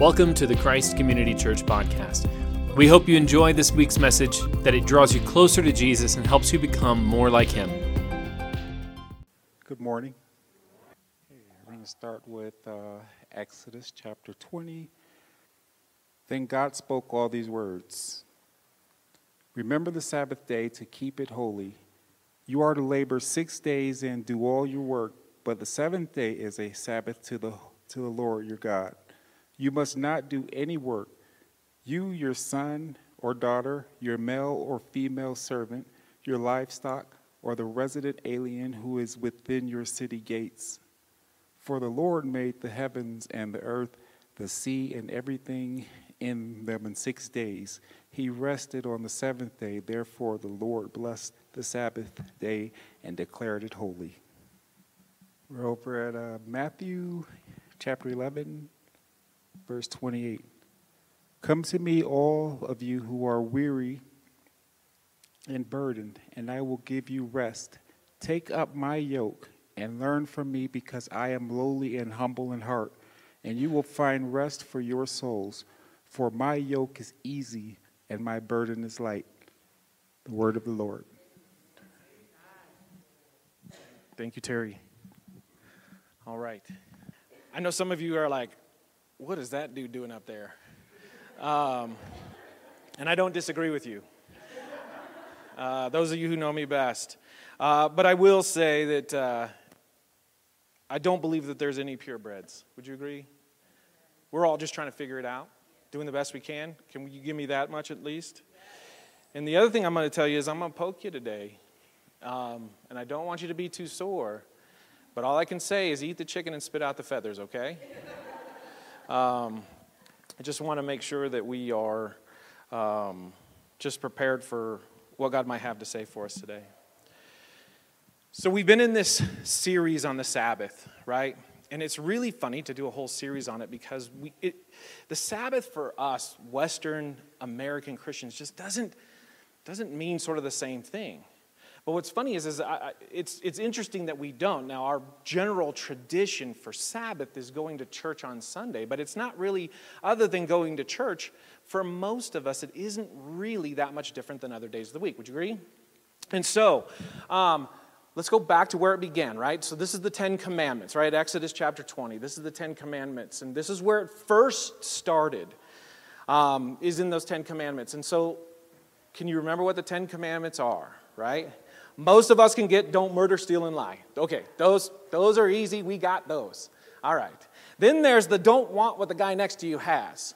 Welcome to the Christ Community Church podcast. We hope you enjoy this week's message, that it draws you closer to Jesus and helps you become more like Him. Good morning. we're going to start with uh, Exodus chapter 20. Then God spoke all these words Remember the Sabbath day to keep it holy. You are to labor six days and do all your work, but the seventh day is a Sabbath to the, to the Lord your God. You must not do any work. You, your son or daughter, your male or female servant, your livestock, or the resident alien who is within your city gates. For the Lord made the heavens and the earth, the sea, and everything in them in six days. He rested on the seventh day. Therefore, the Lord blessed the Sabbath day and declared it holy. We're over at uh, Matthew chapter 11, verse 28. Come to me, all of you who are weary and burdened, and I will give you rest. Take up my yoke and learn from me, because I am lowly and humble in heart, and you will find rest for your souls. For my yoke is easy and my burden is light. The word of the Lord. Thank you, Terry. All right. I know some of you are like, what is that dude doing up there? Um, and I don't disagree with you. Uh, those of you who know me best. Uh, but I will say that uh, I don't believe that there's any purebreds. Would you agree? We're all just trying to figure it out, doing the best we can. Can you give me that much at least? And the other thing I'm going to tell you is I'm going to poke you today. Um, and I don't want you to be too sore. But all I can say is eat the chicken and spit out the feathers, okay? Um, I just want to make sure that we are um, just prepared for what God might have to say for us today. So, we've been in this series on the Sabbath, right? And it's really funny to do a whole series on it because we, it, the Sabbath for us, Western American Christians, just doesn't, doesn't mean sort of the same thing. But what's funny is, is I, it's, it's interesting that we don't. Now, our general tradition for Sabbath is going to church on Sunday, but it's not really, other than going to church, for most of us, it isn't really that much different than other days of the week. Would you agree? And so, um, let's go back to where it began, right? So, this is the Ten Commandments, right? Exodus chapter 20. This is the Ten Commandments, and this is where it first started, um, is in those Ten Commandments. And so, can you remember what the Ten Commandments are, right? Most of us can get don't murder, steal, and lie. Okay, those, those are easy. We got those. All right. Then there's the don't want what the guy next to you has.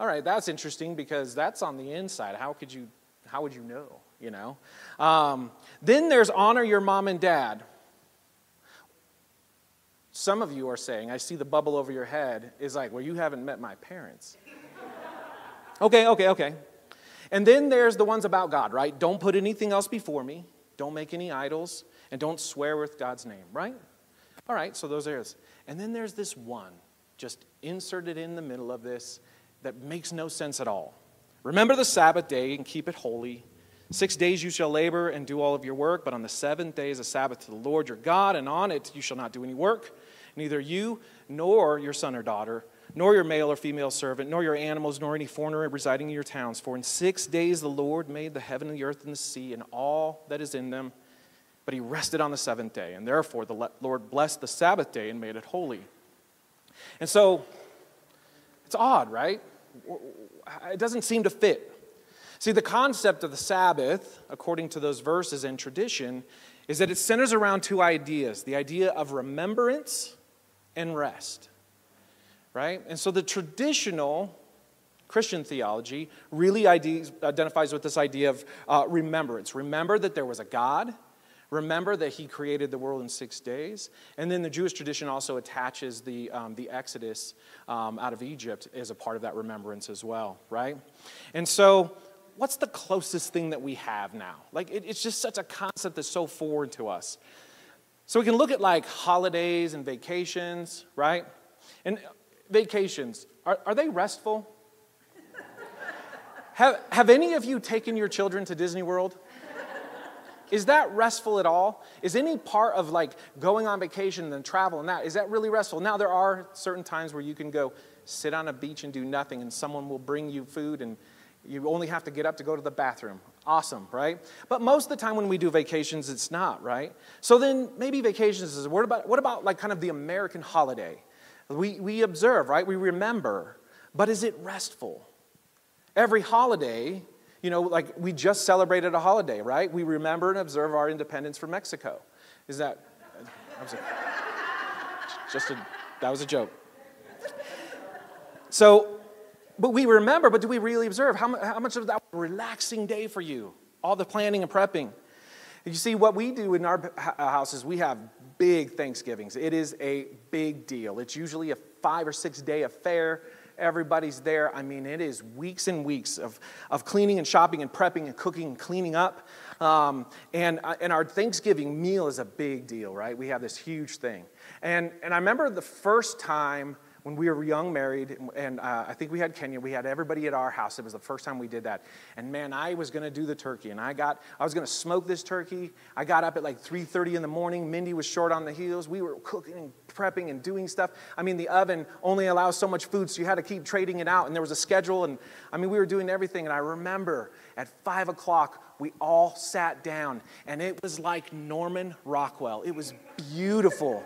All right, that's interesting because that's on the inside. How could you, how would you know, you know? Um, then there's honor your mom and dad. Some of you are saying, I see the bubble over your head, is like, well, you haven't met my parents. okay, okay, okay. And then there's the ones about God, right? Don't put anything else before me, don't make any idols, and don't swear with God's name, right? All right, so those areas. And then there's this one, just inserted in the middle of this, that makes no sense at all. Remember the Sabbath day and keep it holy. Six days you shall labor and do all of your work, but on the seventh day is a Sabbath to the Lord your God, and on it you shall not do any work, neither you nor your son or daughter nor your male or female servant, nor your animals, nor any foreigner residing in your towns. For in six days the Lord made the heaven and the earth and the sea and all that is in them, but he rested on the seventh day. And therefore the Lord blessed the Sabbath day and made it holy. And so it's odd, right? It doesn't seem to fit. See, the concept of the Sabbath, according to those verses and tradition, is that it centers around two ideas the idea of remembrance and rest right? And so the traditional Christian theology really identifies with this idea of uh, remembrance. Remember that there was a God. Remember that he created the world in six days. And then the Jewish tradition also attaches the, um, the Exodus um, out of Egypt as a part of that remembrance as well, right? And so, what's the closest thing that we have now? Like, it, it's just such a concept that's so foreign to us. So, we can look at like holidays and vacations, right? And vacations, are, are they restful? have, have any of you taken your children to Disney World? Is that restful at all? Is any part of like going on vacation and travel and that, is that really restful? Now, there are certain times where you can go sit on a beach and do nothing and someone will bring you food and you only have to get up to go to the bathroom. Awesome, right? But most of the time when we do vacations, it's not, right? So then maybe vacations is what about, what about like kind of the American holiday? We, we observe, right? We remember, but is it restful? Every holiday, you know, like we just celebrated a holiday, right? We remember and observe our independence from Mexico. Is that, a, just a, that was a joke. So, but we remember, but do we really observe? How, how much of that was a relaxing day for you? All the planning and prepping. You see, what we do in our houses, we have big Thanksgivings. It is a big deal. It's usually a five or six day affair. Everybody's there. I mean, it is weeks and weeks of, of cleaning and shopping and prepping and cooking and cleaning up. Um, and, uh, and our Thanksgiving meal is a big deal, right? We have this huge thing. And, and I remember the first time when we were young married, and uh, I think we had Kenya, we had everybody at our house. It was the first time we did that. And man, I was going to do the turkey, and I got, I was going to smoke this turkey. I got up at like 3:30 in the morning. Mindy was short on the heels. We were cooking and prepping and doing stuff. I mean, the oven only allows so much food, so you had to keep trading it out. And there was a schedule, and I mean, we were doing everything. And I remember at five o'clock, we all sat down, and it was like Norman Rockwell. It was beautiful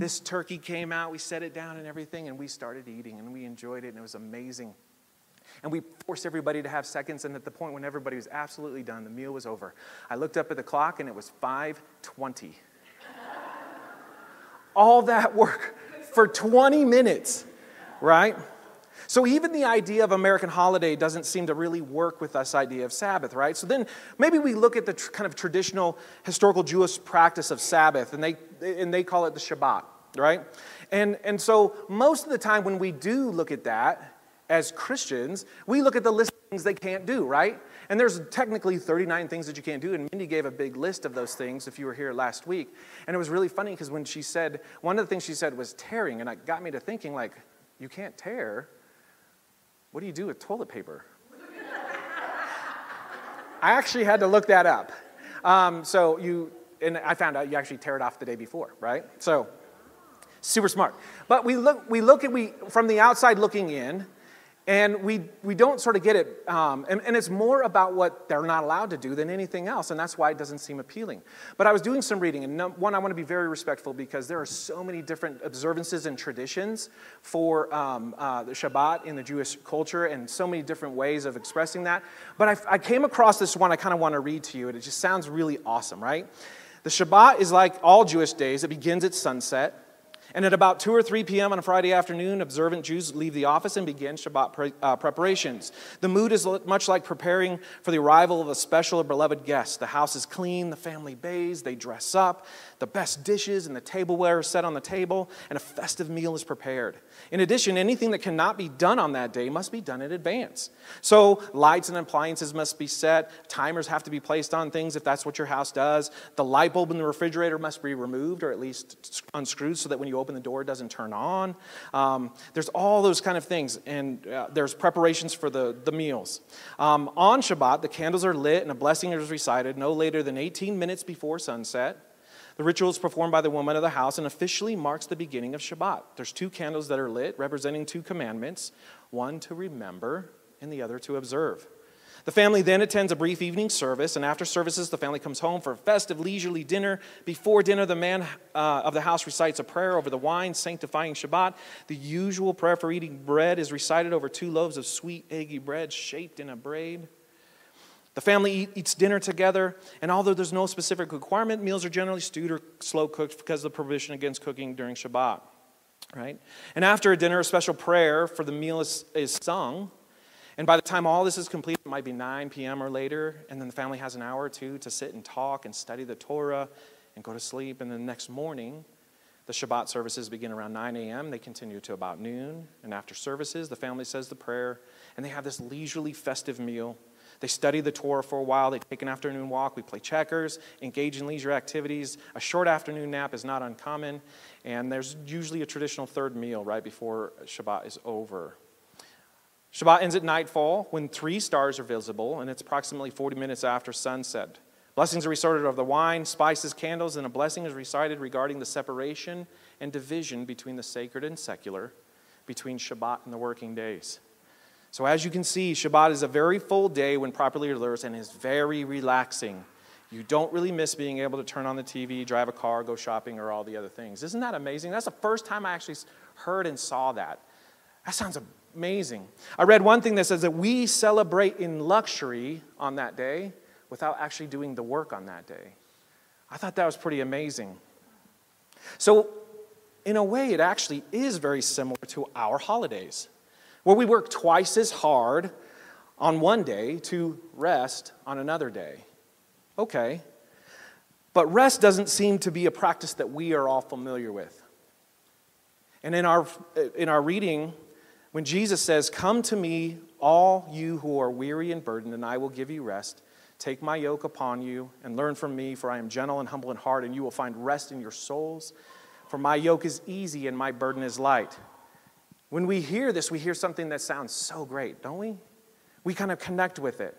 this turkey came out, we set it down and everything, and we started eating and we enjoyed it, and it was amazing. And we forced everybody to have seconds, and at the point when everybody was absolutely done, the meal was over. I looked up at the clock and it was 5:20. All that work for 20 minutes, right? So even the idea of American holiday doesn't seem to really work with this idea of Sabbath, right? So then maybe we look at the tr- kind of traditional historical Jewish practice of Sabbath, and they and they call it the Shabbat, right? And and so most of the time when we do look at that as Christians, we look at the list of things they can't do, right? And there's technically 39 things that you can't do. And Mindy gave a big list of those things if you were here last week. And it was really funny because when she said, one of the things she said was tearing. And it got me to thinking, like, you can't tear. What do you do with toilet paper? I actually had to look that up. Um, so you, and I found out you actually tear it off the day before, right? So super smart. But we look, we look at, we, from the outside looking in, and we, we don't sort of get it. Um, and, and, it's more about what they're not allowed to do than anything else. And that's why it doesn't seem appealing. But I was doing some reading. And one, I want to be very respectful because there are so many different observances and traditions for um, uh, the Shabbat in the Jewish culture and so many different ways of expressing that. But I, I came across this one I kind of want to read to you. And it just sounds really awesome, right? The Shabbat is like all Jewish days, it begins at sunset. And at about 2 or 3 p.m. on a Friday afternoon, observant Jews leave the office and begin Shabbat pre- uh, preparations. The mood is much like preparing for the arrival of a special or beloved guest. The house is clean, the family bathes, they dress up, the best dishes and the tableware are set on the table, and a festive meal is prepared. In addition, anything that cannot be done on that day must be done in advance. So, lights and appliances must be set, timers have to be placed on things if that's what your house does. The light bulb in the refrigerator must be removed or at least unscrewed so that when you open the door, it doesn't turn on. Um, there's all those kind of things, and uh, there's preparations for the, the meals. Um, on Shabbat, the candles are lit and a blessing is recited no later than 18 minutes before sunset. The ritual is performed by the woman of the house and officially marks the beginning of Shabbat. There's two candles that are lit, representing two commandments one to remember and the other to observe. The family then attends a brief evening service, and after services, the family comes home for a festive, leisurely dinner. Before dinner, the man uh, of the house recites a prayer over the wine, sanctifying Shabbat. The usual prayer for eating bread is recited over two loaves of sweet, eggy bread shaped in a braid. The family eat, eats dinner together, and although there's no specific requirement, meals are generally stewed or slow cooked because of the prohibition against cooking during Shabbat. Right? And after a dinner, a special prayer for the meal is, is sung. And by the time all this is complete, it might be 9 p.m. or later, and then the family has an hour or two to sit and talk and study the Torah and go to sleep. And then the next morning, the Shabbat services begin around 9 a.m. They continue to about noon. And after services, the family says the prayer, and they have this leisurely, festive meal they study the Torah for a while. They take an afternoon walk. We play checkers, engage in leisure activities. A short afternoon nap is not uncommon. And there's usually a traditional third meal right before Shabbat is over. Shabbat ends at nightfall when three stars are visible, and it's approximately 40 minutes after sunset. Blessings are recited of the wine, spices, candles, and a blessing is recited regarding the separation and division between the sacred and secular, between Shabbat and the working days. So, as you can see, Shabbat is a very full day when properly observed and is very relaxing. You don't really miss being able to turn on the TV, drive a car, go shopping, or all the other things. Isn't that amazing? That's the first time I actually heard and saw that. That sounds amazing. I read one thing that says that we celebrate in luxury on that day without actually doing the work on that day. I thought that was pretty amazing. So, in a way, it actually is very similar to our holidays, where we work twice as hard on one day to rest on another day. Okay. But rest doesn't seem to be a practice that we are all familiar with. And in our, in our reading, when Jesus says, Come to me, all you who are weary and burdened, and I will give you rest. Take my yoke upon you and learn from me, for I am gentle and humble in heart, and you will find rest in your souls. For my yoke is easy and my burden is light. When we hear this, we hear something that sounds so great, don't we? We kind of connect with it.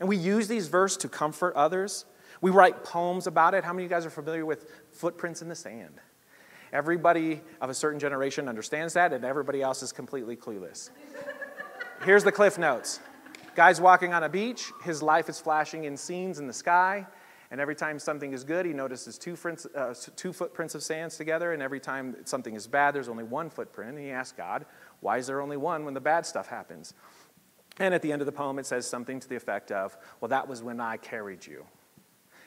And we use these verses to comfort others. We write poems about it. How many of you guys are familiar with footprints in the sand? Everybody of a certain generation understands that, and everybody else is completely clueless. Here's the cliff notes Guy's walking on a beach, his life is flashing in scenes in the sky, and every time something is good, he notices two, frints, uh, two footprints of sands together, and every time something is bad, there's only one footprint. And he asks God, why is there only one when the bad stuff happens? And at the end of the poem, it says something to the effect of, well, that was when I carried you.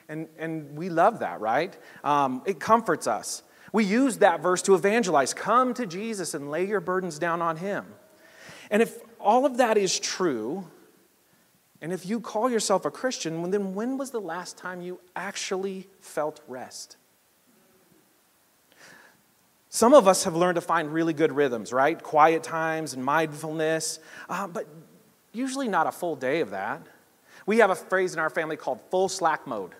And, and we love that, right? Um, it comforts us. We use that verse to evangelize. Come to Jesus and lay your burdens down on him. And if all of that is true, and if you call yourself a Christian, then when was the last time you actually felt rest? Some of us have learned to find really good rhythms, right? Quiet times and mindfulness, uh, but usually not a full day of that. We have a phrase in our family called full slack mode.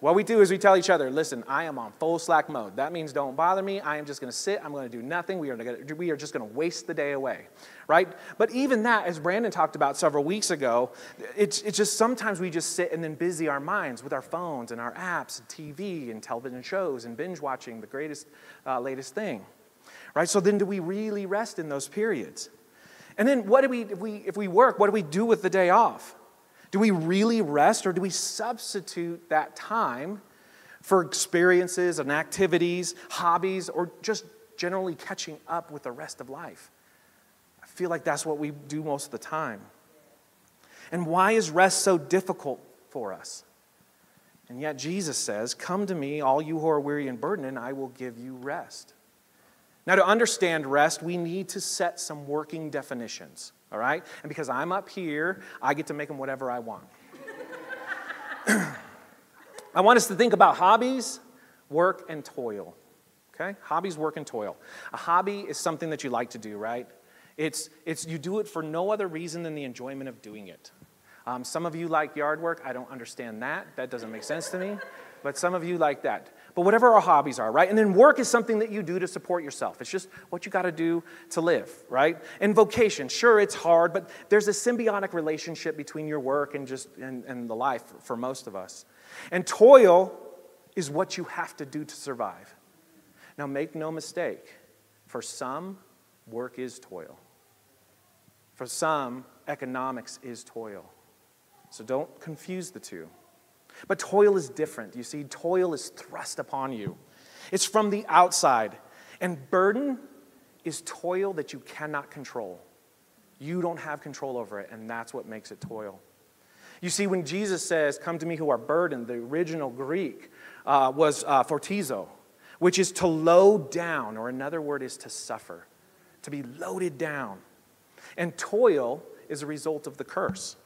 What we do is we tell each other, listen, I am on full slack mode. That means don't bother me. I am just going to sit. I'm going to do nothing. We are, gonna, we are just going to waste the day away, right? But even that, as Brandon talked about several weeks ago, it's, it's just sometimes we just sit and then busy our minds with our phones and our apps and TV and television shows and binge watching the greatest, uh, latest thing, right? So then do we really rest in those periods? And then what do we, if we, if we work, what do we do with the day off? Do we really rest or do we substitute that time for experiences and activities, hobbies, or just generally catching up with the rest of life? I feel like that's what we do most of the time. And why is rest so difficult for us? And yet Jesus says, Come to me, all you who are weary and burdened, and I will give you rest. Now, to understand rest, we need to set some working definitions all right? And because I'm up here, I get to make them whatever I want. I want us to think about hobbies, work, and toil. Okay? Hobbies, work, and toil. A hobby is something that you like to do, right? It's, it's you do it for no other reason than the enjoyment of doing it. Um, some of you like yard work. I don't understand that. That doesn't make sense to me. But some of you like that but whatever our hobbies are, right? And then work is something that you do to support yourself. It's just what you got to do to live, right? And vocation, sure, it's hard, but there's a symbiotic relationship between your work and just and, and the life for most of us. And toil is what you have to do to survive. Now, make no mistake, for some, work is toil. For some, economics is toil. So don't confuse the two. But toil is different. You see, toil is thrust upon you, it's from the outside. And burden is toil that you cannot control. You don't have control over it, and that's what makes it toil. You see, when Jesus says, Come to me who are burdened, the original Greek uh, was uh, fortizo, which is to load down, or another word is to suffer, to be loaded down. And toil is a result of the curse.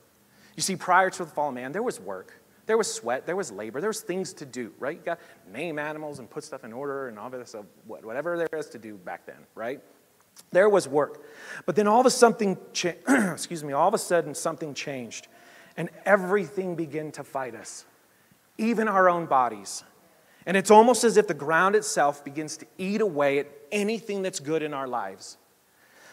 You see, prior to the fall of man, there was work. There was sweat, there was labor, there was things to do, right? You got name animals and put stuff in order and all this, uh, of whatever there is to do back then, right? There was work. But then all of a cha- excuse me, all of a sudden something changed, and everything began to fight us, even our own bodies. And it's almost as if the ground itself begins to eat away at anything that's good in our lives,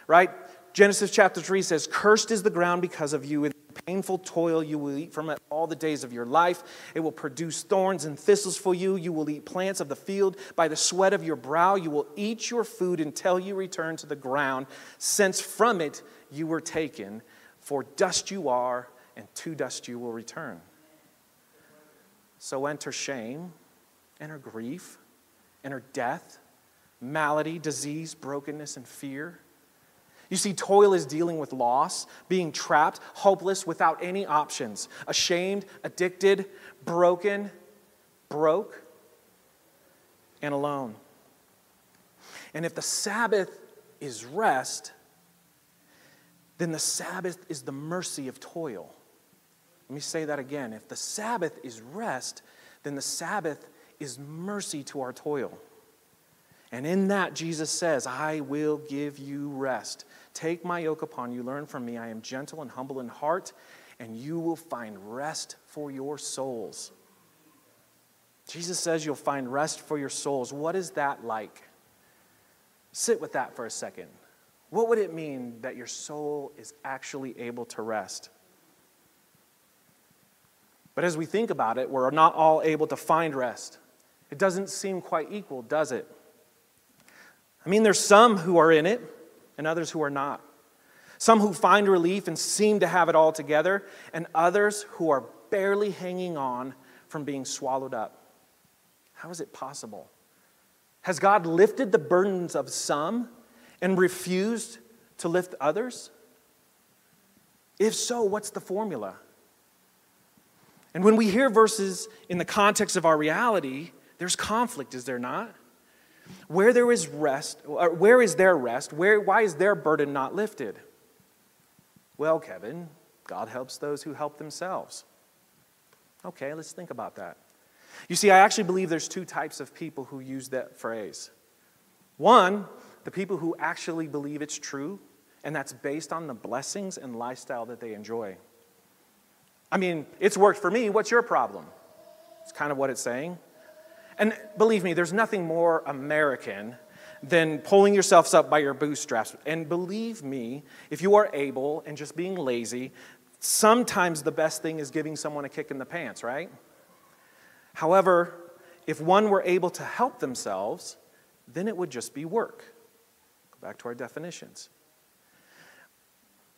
right? Genesis chapter 3 says, Cursed is the ground because of you, painful toil you will eat from it all the days of your life. It will produce thorns and thistles for you. You will eat plants of the field. By the sweat of your brow, you will eat your food until you return to the ground, since from it you were taken. For dust you are, and to dust you will return. So enter shame, enter grief, enter death, malady, disease, brokenness, and fear. You see, toil is dealing with loss, being trapped, hopeless, without any options, ashamed, addicted, broken, broke, and alone. And if the Sabbath is rest, then the Sabbath is the mercy of toil. Let me say that again. If the Sabbath is rest, then the Sabbath is mercy to our toil. And in that, Jesus says, I will give you rest. Take my yoke upon you, learn from me. I am gentle and humble in heart, and you will find rest for your souls. Jesus says you'll find rest for your souls. What is that like? Sit with that for a second. What would it mean that your soul is actually able to rest? But as we think about it, we're not all able to find rest. It doesn't seem quite equal, does it? I mean, there's some who are in it and others who are not. Some who find relief and seem to have it all together, and others who are barely hanging on from being swallowed up. How is it possible? Has God lifted the burdens of some and refused to lift others? If so, what's the formula? And when we hear verses in the context of our reality, there's conflict, is there not? Where there is rest, where is their rest? Where, why is their burden not lifted? Well, Kevin, God helps those who help themselves. Okay, let's think about that. You see, I actually believe there's two types of people who use that phrase. One, the people who actually believe it's true, and that's based on the blessings and lifestyle that they enjoy. I mean, it's worked for me. What's your problem? It's kind of what it's saying. And believe me, there's nothing more American than pulling yourselves up by your bootstraps. And believe me, if you are able and just being lazy, sometimes the best thing is giving someone a kick in the pants, right? However, if one were able to help themselves, then it would just be work. Go back to our definitions.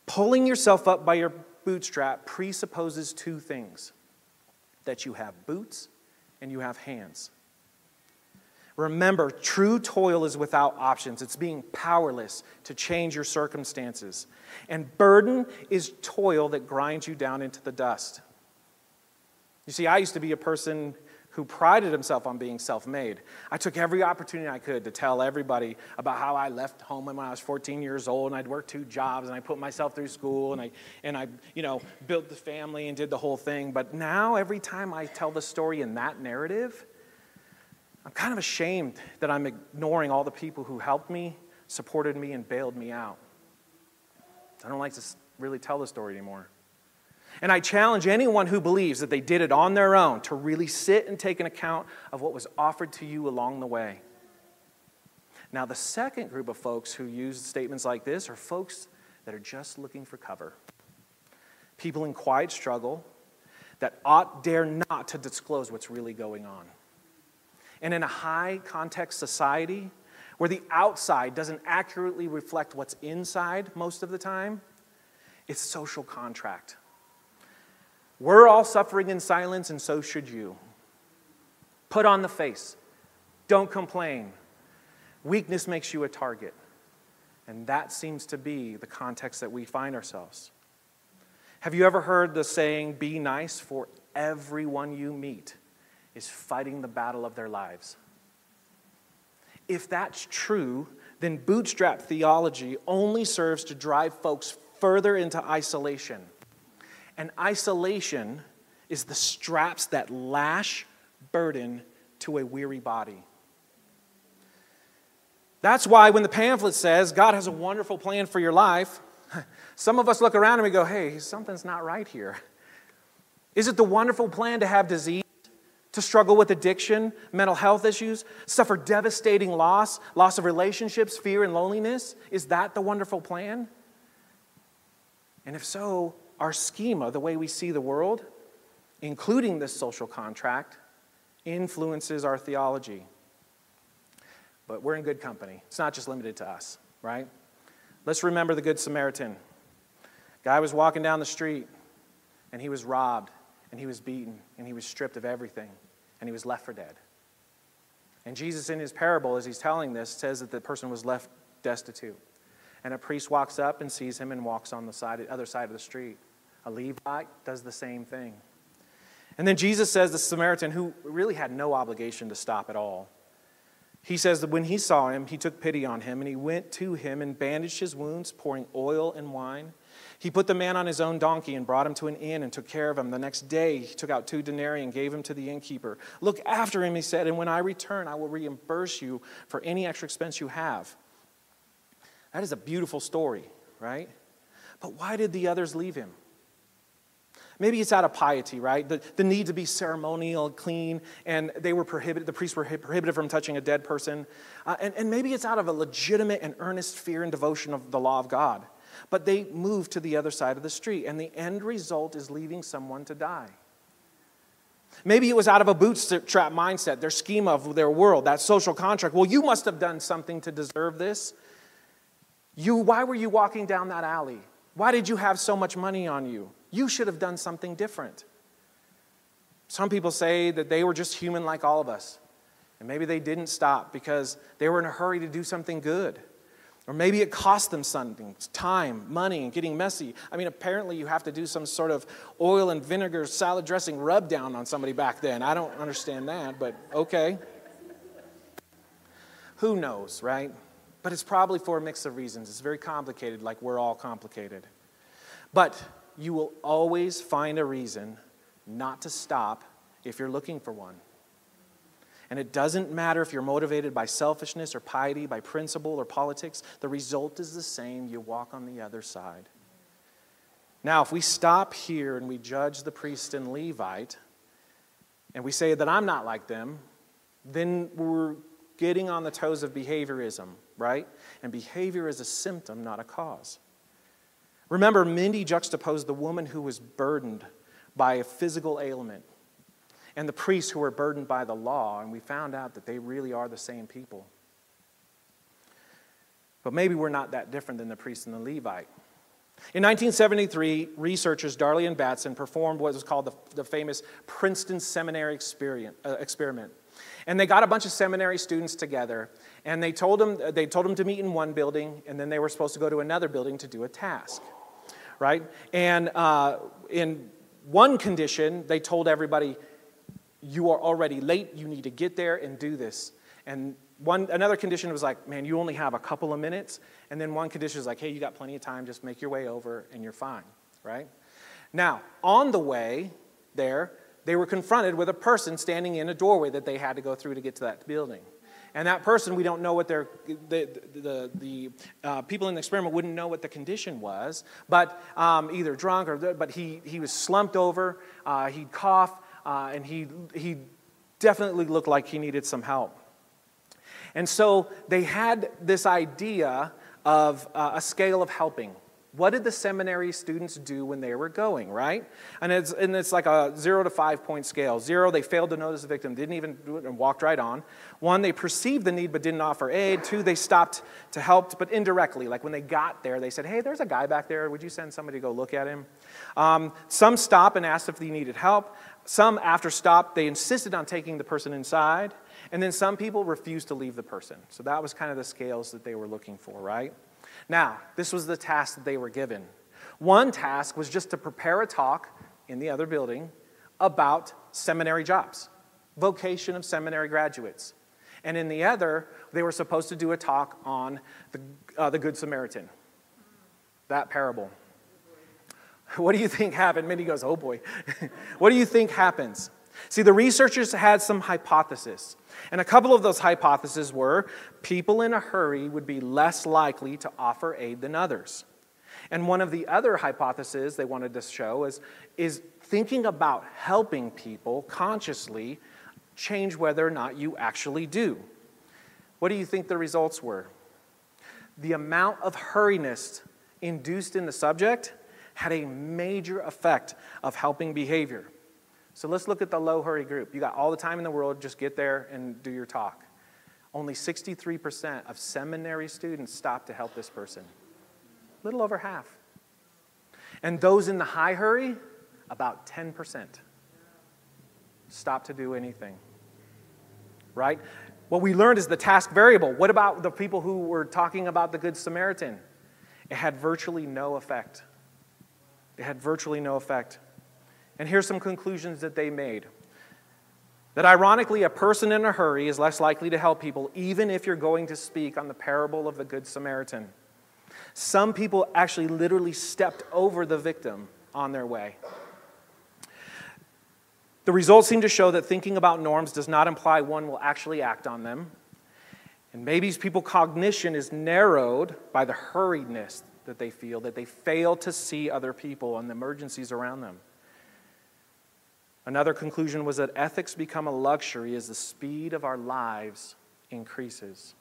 Pulling yourself up by your bootstrap presupposes two things that you have boots and you have hands. Remember, true toil is without options. It's being powerless to change your circumstances. And burden is toil that grinds you down into the dust. You see, I used to be a person who prided himself on being self made. I took every opportunity I could to tell everybody about how I left home when I was 14 years old and I'd worked two jobs and I put myself through school and I, and I you know, built the family and did the whole thing. But now, every time I tell the story in that narrative, I'm kind of ashamed that I'm ignoring all the people who helped me, supported me, and bailed me out. I don't like to really tell the story anymore. And I challenge anyone who believes that they did it on their own to really sit and take an account of what was offered to you along the way. Now, the second group of folks who use statements like this are folks that are just looking for cover. People in quiet struggle that ought dare not to disclose what's really going on. And in a high context society where the outside doesn't accurately reflect what's inside most of the time, it's social contract. We're all suffering in silence, and so should you. Put on the face. Don't complain. Weakness makes you a target. And that seems to be the context that we find ourselves. Have you ever heard the saying, be nice, for everyone you meet is fighting the battle of their lives? If that's true, then bootstrap theology only serves to drive folks further into isolation and isolation is the straps that lash burden to a weary body. That's why when the pamphlet says God has a wonderful plan for your life, some of us look around and we go, hey, something's not right here. Is it the wonderful plan to have disease, to struggle with addiction, mental health issues, suffer devastating loss, loss of relationships, fear, and loneliness? Is that the wonderful plan? And if so, our schema, the way we see the world, including this social contract, influences our theology. But we're in good company. It's not just limited to us, right? Let's remember the Good Samaritan. Guy was walking down the street and he was robbed and he was beaten and he was stripped of everything and he was left for dead. And Jesus, in his parable, as he's telling this, says that the person was left destitute. And a priest walks up and sees him and walks on the side, other side of the street. A Levite does the same thing. And then Jesus says the Samaritan, who really had no obligation to stop at all, he says that when he saw him, he took pity on him and he went to him and bandaged his wounds, pouring oil and wine. He put the man on his own donkey and brought him to an inn and took care of him. The next day, he took out two denarii and gave him to the innkeeper. Look after him, he said, and when I return, I will reimburse you for any extra expense you have. That is a beautiful story, right? But why did the others leave him? Maybe it's out of piety, right? The, the need to be ceremonial, clean, and they were prohibited, the priests were prohibited from touching a dead person. Uh, and, and maybe it's out of a legitimate and earnest fear and devotion of the law of God. But they move to the other side of the street, and the end result is leaving someone to die. Maybe it was out of a bootstrap mindset, their schema of their world, that social contract. Well, you must have done something to deserve this. You, why were you walking down that alley? Why did you have so much money on you? You should have done something different. Some people say that they were just human like all of us. And maybe they didn't stop because they were in a hurry to do something good. Or maybe it cost them something time, money, and getting messy. I mean, apparently you have to do some sort of oil and vinegar salad dressing rub down on somebody back then. I don't understand that, but okay. Who knows, right? But it's probably for a mix of reasons. It's very complicated, like we're all complicated. But you will always find a reason not to stop if you're looking for one. And it doesn't matter if you're motivated by selfishness or piety, by principle or politics, the result is the same. You walk on the other side. Now, if we stop here and we judge the priest and Levite, and we say that I'm not like them, then we're getting on the toes of behaviorism, right? And behavior is a symptom, not a cause. Remember, Mindy juxtaposed the woman who was burdened by a physical ailment and the priests who were burdened by the law, and we found out that they really are the same people. But maybe we're not that different than the priest and the Levite. In 1973, researchers Darley and Batson performed what was called the, the famous Princeton Seminary uh, experiment. And they got a bunch of seminary students together, and they told, them, they told them to meet in one building, and then they were supposed to go to another building to do a task right? And uh, in one condition, they told everybody, you are already late, you need to get there and do this. And one, another condition was like, man, you only have a couple of minutes. And then one condition is like, hey, you got plenty of time, just make your way over and you're fine, right? Now, on the way there, they were confronted with a person standing in a doorway that they had to go through to get to that building. And that person, we don't know what their, the, the, the uh, people in the experiment wouldn't know what the condition was, but um, either drunk or, but he, he was slumped over, uh, he'd cough, uh, and he, he definitely looked like he needed some help. And so they had this idea of uh, a scale of helping. What did the seminary students do when they were going, right? And it's, and it's like a zero to five point scale. Zero, they failed to notice the victim, didn't even do it, and walked right on. One, they perceived the need but didn't offer aid. Two, they stopped to help, but indirectly. Like when they got there, they said, Hey, there's a guy back there. Would you send somebody to go look at him? Um, some stop and asked if they needed help. Some, after stop, they insisted on taking the person inside. And then some people refused to leave the person. So that was kind of the scales that they were looking for, right? Now, this was the task that they were given. One task was just to prepare a talk in the other building about seminary jobs, vocation of seminary graduates. And in the other, they were supposed to do a talk on the, uh, the Good Samaritan, that parable. What do you think happened? Mindy goes, Oh boy. what do you think happens? See, the researchers had some hypotheses. And a couple of those hypotheses were people in a hurry would be less likely to offer aid than others. And one of the other hypotheses they wanted to show is, is thinking about helping people consciously change whether or not you actually do. What do you think the results were? The amount of hurriness induced in the subject had a major effect of helping behavior. So let's look at the low hurry group. You got all the time in the world, just get there and do your talk. Only 63% of seminary students stop to help this person. A little over half. And those in the high hurry, about 10% stop to do anything. Right? What we learned is the task variable. What about the people who were talking about the Good Samaritan? It had virtually no effect. It had virtually no effect. And here's some conclusions that they made. That ironically, a person in a hurry is less likely to help people, even if you're going to speak on the parable of the Good Samaritan. Some people actually literally stepped over the victim on their way. The results seem to show that thinking about norms does not imply one will actually act on them. And maybe people's cognition is narrowed by the hurriedness that they feel, that they fail to see other people and the emergencies around them. Another conclusion was that ethics become a luxury as the speed of our lives increases.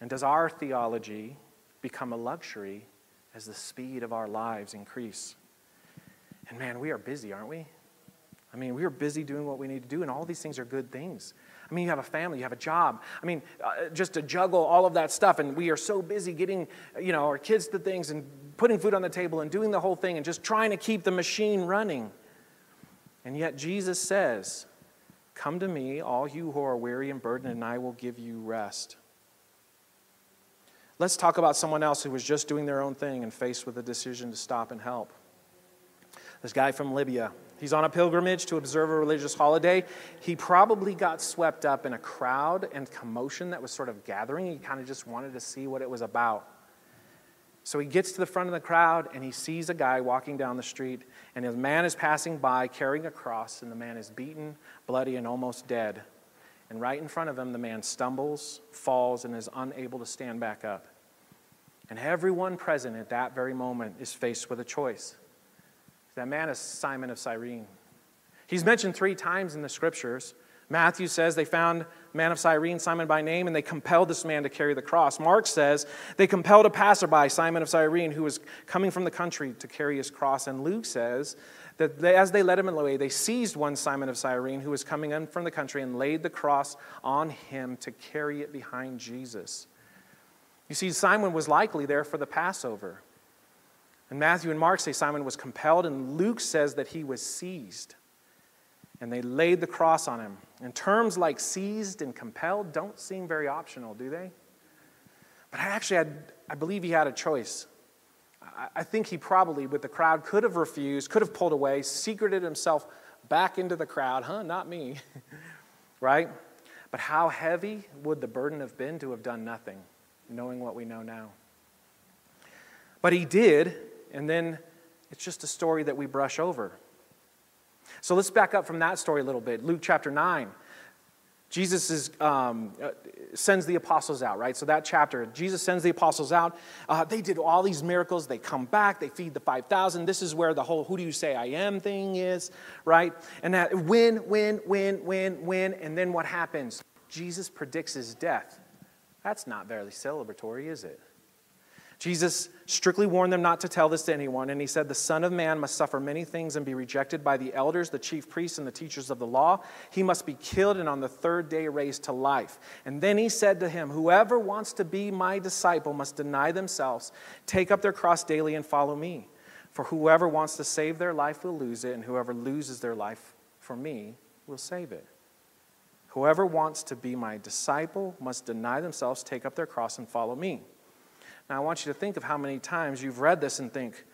And does our theology become a luxury as the speed of our lives increase? And man, we are busy, aren't we? I mean, we are busy doing what we need to do, and all these things are good things. I mean, you have a family, you have a job. I mean, uh, just to juggle all of that stuff, and we are so busy getting, you know, our kids to things and putting food on the table and doing the whole thing and just trying to keep the machine running. And yet, Jesus says, Come to me, all you who are weary and burdened, and I will give you rest. Let's talk about someone else who was just doing their own thing and faced with a decision to stop and help. This guy from Libya, He's on a pilgrimage to observe a religious holiday. He probably got swept up in a crowd and commotion that was sort of gathering. He kind of just wanted to see what it was about. So he gets to the front of the crowd and he sees a guy walking down the street, and a man is passing by carrying a cross, and the man is beaten, bloody, and almost dead. And right in front of him, the man stumbles, falls, and is unable to stand back up. And everyone present at that very moment is faced with a choice. That man is Simon of Cyrene. He's mentioned three times in the scriptures. Matthew says they found man of Cyrene, Simon by name, and they compelled this man to carry the cross. Mark says they compelled a passerby, Simon of Cyrene, who was coming from the country to carry his cross. And Luke says that they, as they led him away, they seized one Simon of Cyrene who was coming in from the country and laid the cross on him to carry it behind Jesus. You see, Simon was likely there for the Passover. And Matthew and Mark say Simon was compelled, and Luke says that he was seized. And they laid the cross on him. And terms like seized and compelled don't seem very optional, do they? But I actually had, I believe he had a choice. I think he probably, with the crowd, could have refused, could have pulled away, secreted himself back into the crowd. Huh, not me. right? But how heavy would the burden have been to have done nothing, knowing what we know now? But he did, and then it's just a story that we brush over. So let's back up from that story a little bit. Luke chapter 9. Jesus is, um, uh, sends the apostles out, right? So that chapter, Jesus sends the apostles out. Uh, they did all these miracles. They come back. They feed the 5,000. This is where the whole who do you say I am thing is, right? And that win, win, win, win, win. And then what happens? Jesus predicts his death. That's not very celebratory, is it? Jesus strictly warned them not to tell this to anyone, and he said, The Son of Man must suffer many things and be rejected by the elders, the chief priests, and the teachers of the law. He must be killed and on the third day raised to life. And then he said to him, Whoever wants to be my disciple must deny themselves, take up their cross daily, and follow me. For whoever wants to save their life will lose it, and whoever loses their life for me will save it. Whoever wants to be my disciple must deny themselves, take up their cross, and follow me. Now, I want you to think of how many times you've read this and think,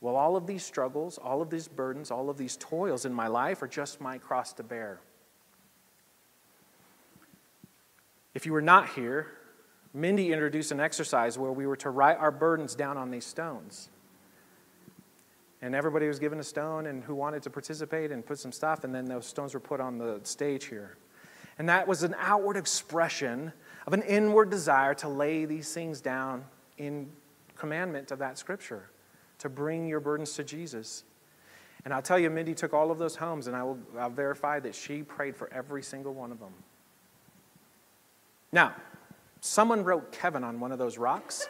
well, all of these struggles, all of these burdens, all of these toils in my life are just my cross to bear. If you were not here, Mindy introduced an exercise where we were to write our burdens down on these stones. And everybody was given a stone and who wanted to participate and put some stuff, and then those stones were put on the stage here. And that was an outward expression of an inward desire to lay these things down in commandment of that scripture to bring your burdens to Jesus. And I'll tell you, Mindy took all of those homes, and I will I'll verify that she prayed for every single one of them. Now, someone wrote Kevin on one of those rocks.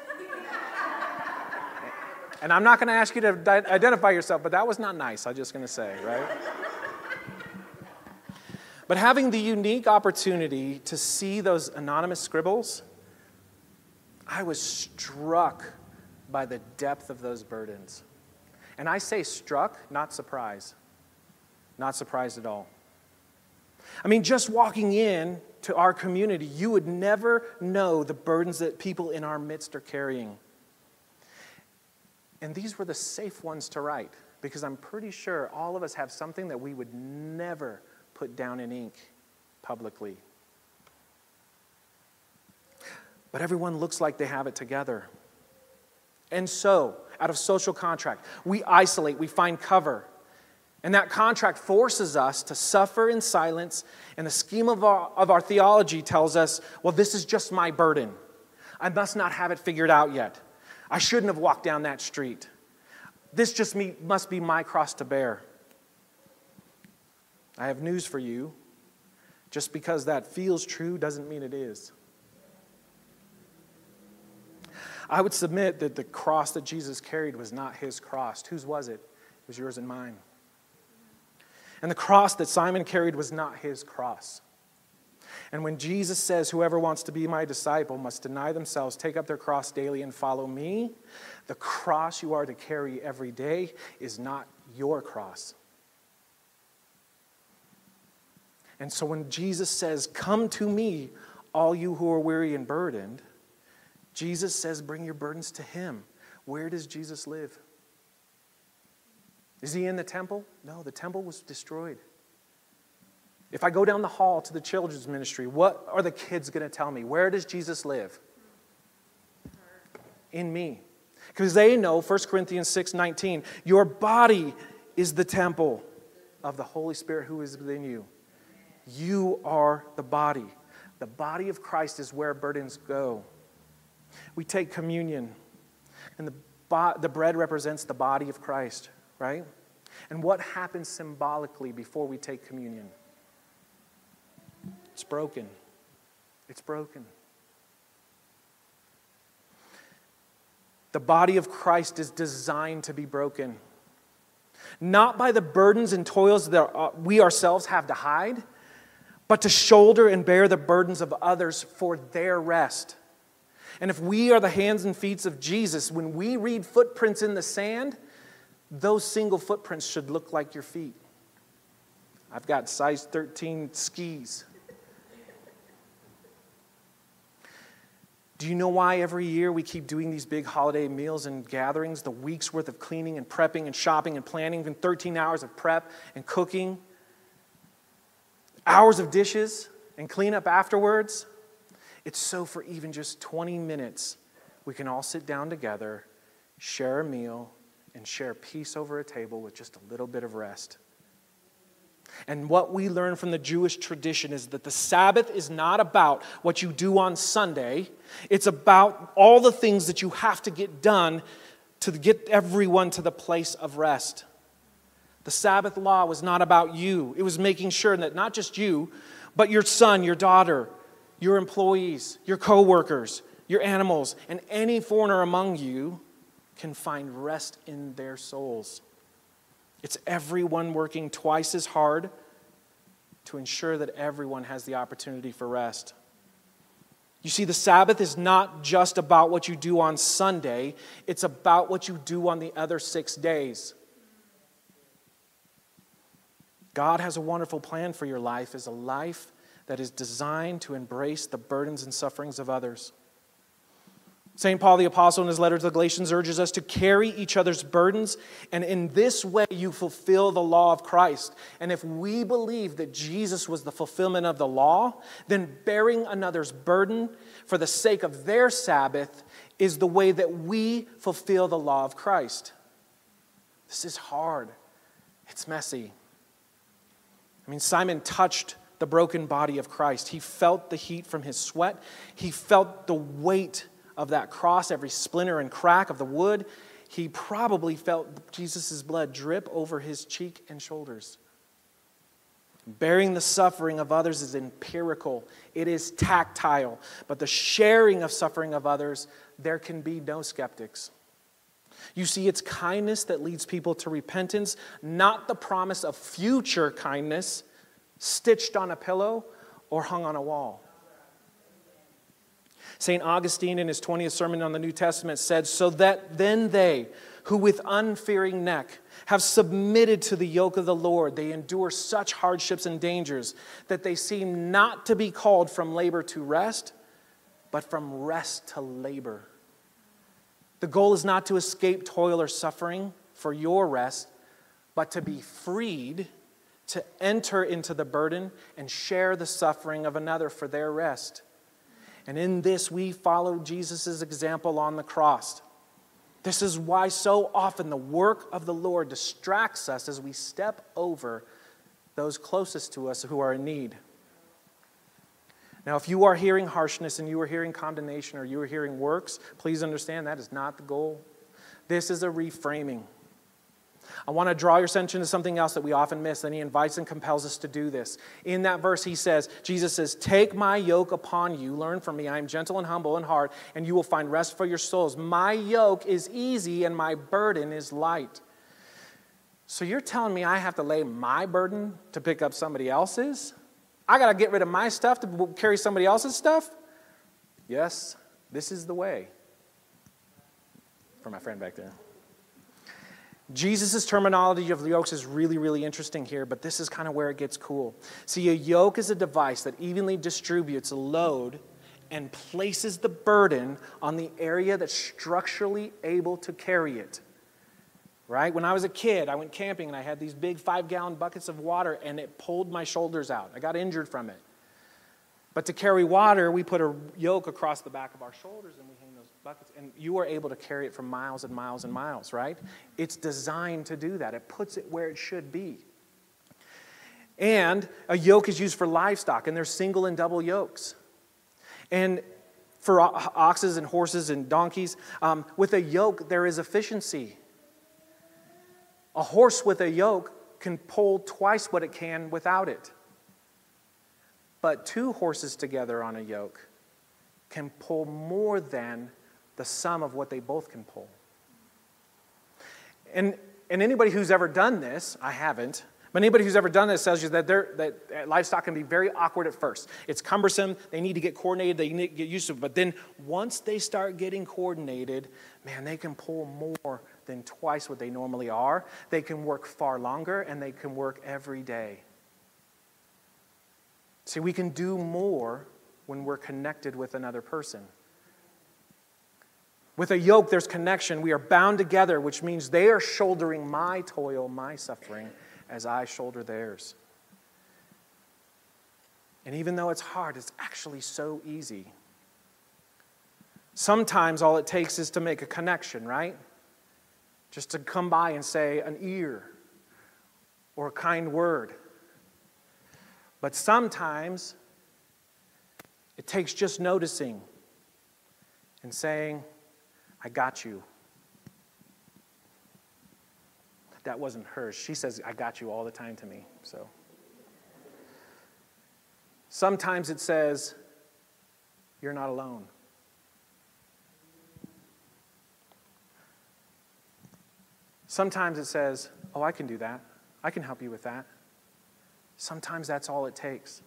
And I'm not going to ask you to identify yourself, but that was not nice, I'm just going to say, right? but having the unique opportunity to see those anonymous scribbles, I was struck by the depth of those burdens. And I say struck, not surprised. Not surprised at all. I mean, just walking in to our community, you would never know the burdens that people in our midst are carrying. And these were the safe ones to write because I'm pretty sure all of us have something that we would never put down in ink publicly. But everyone looks like they have it together. And so, out of social contract, we isolate, we find cover. And that contract forces us to suffer in silence. And the scheme of our, of our theology tells us, well, this is just my burden. I must not have it figured out yet. I shouldn't have walked down that street. This just me, must be my cross to bear. I have news for you. Just because that feels true doesn't mean it is. I would submit that the cross that Jesus carried was not his cross. Whose was it? It was yours and mine. And the cross that Simon carried was not his cross. And when Jesus says, Whoever wants to be my disciple must deny themselves, take up their cross daily, and follow me, the cross you are to carry every day is not your cross. And so when Jesus says, Come to me, all you who are weary and burdened, Jesus says, Bring your burdens to him. Where does Jesus live? Is he in the temple? No, the temple was destroyed. If I go down the hall to the children's ministry, what are the kids going to tell me? Where does Jesus live? In me. Because they know, 1 Corinthians 6 19, your body is the temple of the Holy Spirit who is within you. You are the body. The body of Christ is where burdens go. We take communion, and the, bo- the bread represents the body of Christ, right? And what happens symbolically before we take communion? It's broken. It's broken. The body of Christ is designed to be broken. Not by the burdens and toils that we ourselves have to hide, but to shoulder and bear the burdens of others for their rest. And if we are the hands and feet of Jesus, when we read footprints in the sand, those single footprints should look like your feet. I've got size 13 skis. Do you know why every year we keep doing these big holiday meals and gatherings? The week's worth of cleaning and prepping and shopping and planning, even 13 hours of prep and cooking, hours of dishes and cleanup afterwards. It's so for even just 20 minutes, we can all sit down together, share a meal, and share peace over a table with just a little bit of rest. And what we learn from the Jewish tradition is that the Sabbath is not about what you do on Sunday, it's about all the things that you have to get done to get everyone to the place of rest. The Sabbath law was not about you, it was making sure that not just you, but your son, your daughter, your employees, your coworkers, your animals, and any foreigner among you can find rest in their souls. It's everyone working twice as hard to ensure that everyone has the opportunity for rest. You see, the Sabbath is not just about what you do on Sunday, it's about what you do on the other six days. God has a wonderful plan for your life, as a life that is designed to embrace the burdens and sufferings of others. St. Paul the Apostle in his letter to the Galatians urges us to carry each other's burdens, and in this way you fulfill the law of Christ. And if we believe that Jesus was the fulfillment of the law, then bearing another's burden for the sake of their Sabbath is the way that we fulfill the law of Christ. This is hard, it's messy. I mean, Simon touched the broken body of Christ. He felt the heat from his sweat, he felt the weight of that cross, every splinter and crack of the wood, he probably felt Jesus' blood drip over his cheek and shoulders. Bearing the suffering of others is empirical, it is tactile, but the sharing of suffering of others, there can be no skeptics. You see, it's kindness that leads people to repentance, not the promise of future kindness stitched on a pillow or hung on a wall. St. Augustine, in his 20th sermon on the New Testament, said, So that then they, who with unfearing neck have submitted to the yoke of the Lord, they endure such hardships and dangers that they seem not to be called from labor to rest, but from rest to labor. The goal is not to escape toil or suffering for your rest, but to be freed to enter into the burden and share the suffering of another for their rest. And in this, we follow Jesus' example on the cross. This is why so often the work of the Lord distracts us as we step over those closest to us who are in need. Now, if you are hearing harshness and you are hearing condemnation or you are hearing works, please understand that is not the goal. This is a reframing. I want to draw your attention to something else that we often miss, and he invites and compels us to do this. In that verse, he says, Jesus says, Take my yoke upon you, learn from me. I am gentle and humble in heart, and you will find rest for your souls. My yoke is easy, and my burden is light. So you're telling me I have to lay my burden to pick up somebody else's? I got to get rid of my stuff to carry somebody else's stuff? Yes, this is the way. For my friend back there. Jesus' terminology of yokes is really, really interesting here, but this is kind of where it gets cool. See, a yoke is a device that evenly distributes a load and places the burden on the area that's structurally able to carry it. Right? When I was a kid, I went camping and I had these big five gallon buckets of water and it pulled my shoulders out. I got injured from it. But to carry water, we put a yoke across the back of our shoulders and we hang those buckets. And you are able to carry it for miles and miles and miles, right? It's designed to do that, it puts it where it should be. And a yoke is used for livestock, and there's single and double yokes. And for oxes and horses and donkeys, um, with a yoke, there is efficiency. A horse with a yoke can pull twice what it can without it. But two horses together on a yoke can pull more than the sum of what they both can pull. And, and anybody who's ever done this, I haven't, but anybody who's ever done this tells you that, that livestock can be very awkward at first. It's cumbersome. They need to get coordinated. They need to get used to it. But then once they start getting coordinated, man, they can pull more than twice what they normally are. They can work far longer and they can work every day. See, we can do more when we're connected with another person. With a yoke, there's connection. We are bound together, which means they are shouldering my toil, my suffering, as I shoulder theirs. And even though it's hard, it's actually so easy. Sometimes all it takes is to make a connection, right? Just to come by and say an ear or a kind word. But sometimes it takes just noticing and saying, I got you. That wasn't hers. She says, I got you all the time to me. So sometimes it says, You're not alone. Sometimes it says, Oh, I can do that. I can help you with that. Sometimes that's all it takes.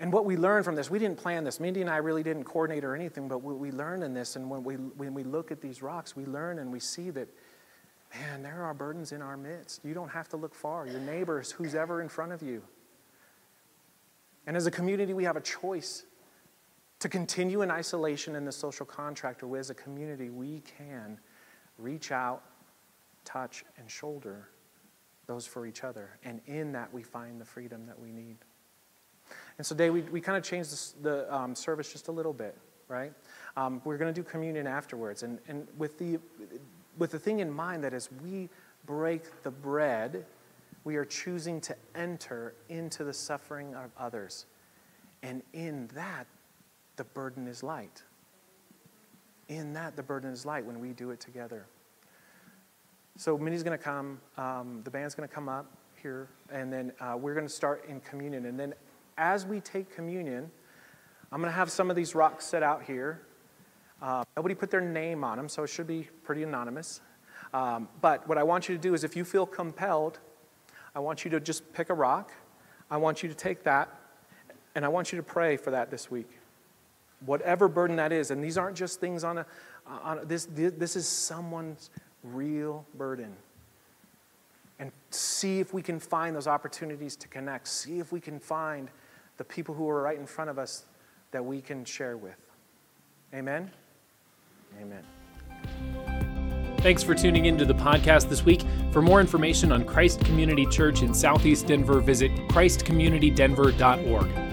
And what we learned from this, we didn't plan this. Mindy and I really didn't coordinate or anything, but we learned in this. And when we, when we look at these rocks, we learn and we see that, man, there are burdens in our midst. You don't have to look far. Your neighbors, who's ever in front of you. And as a community, we have a choice to continue in isolation in the social contract, or as a community, we can reach out, touch, and shoulder those for each other. And in that, we find the freedom that we need. And so, today, we, we kind of changed the, the um, service just a little bit, right? Um, we're going to do communion afterwards. And, and with, the, with the thing in mind that as we break the bread, we are choosing to enter into the suffering of others. And in that, the burden is light. In that, the burden is light when we do it together. So Minnie's going to come, um, the band's going to come up here, and then uh, we're going to start in communion. And then as we take communion, I'm going to have some of these rocks set out here. Uh, nobody put their name on them, so it should be pretty anonymous. Um, but what I want you to do is if you feel compelled, I want you to just pick a rock. I want you to take that, and I want you to pray for that this week. Whatever burden that is, and these aren't just things on a, on a, this, this is someone's real burden. And see if we can find those opportunities to connect. See if we can find the people who are right in front of us that we can share with. Amen? Amen. Thanks for tuning into the podcast this week. For more information on Christ Community Church in Southeast Denver, visit christcommunitydenver.org.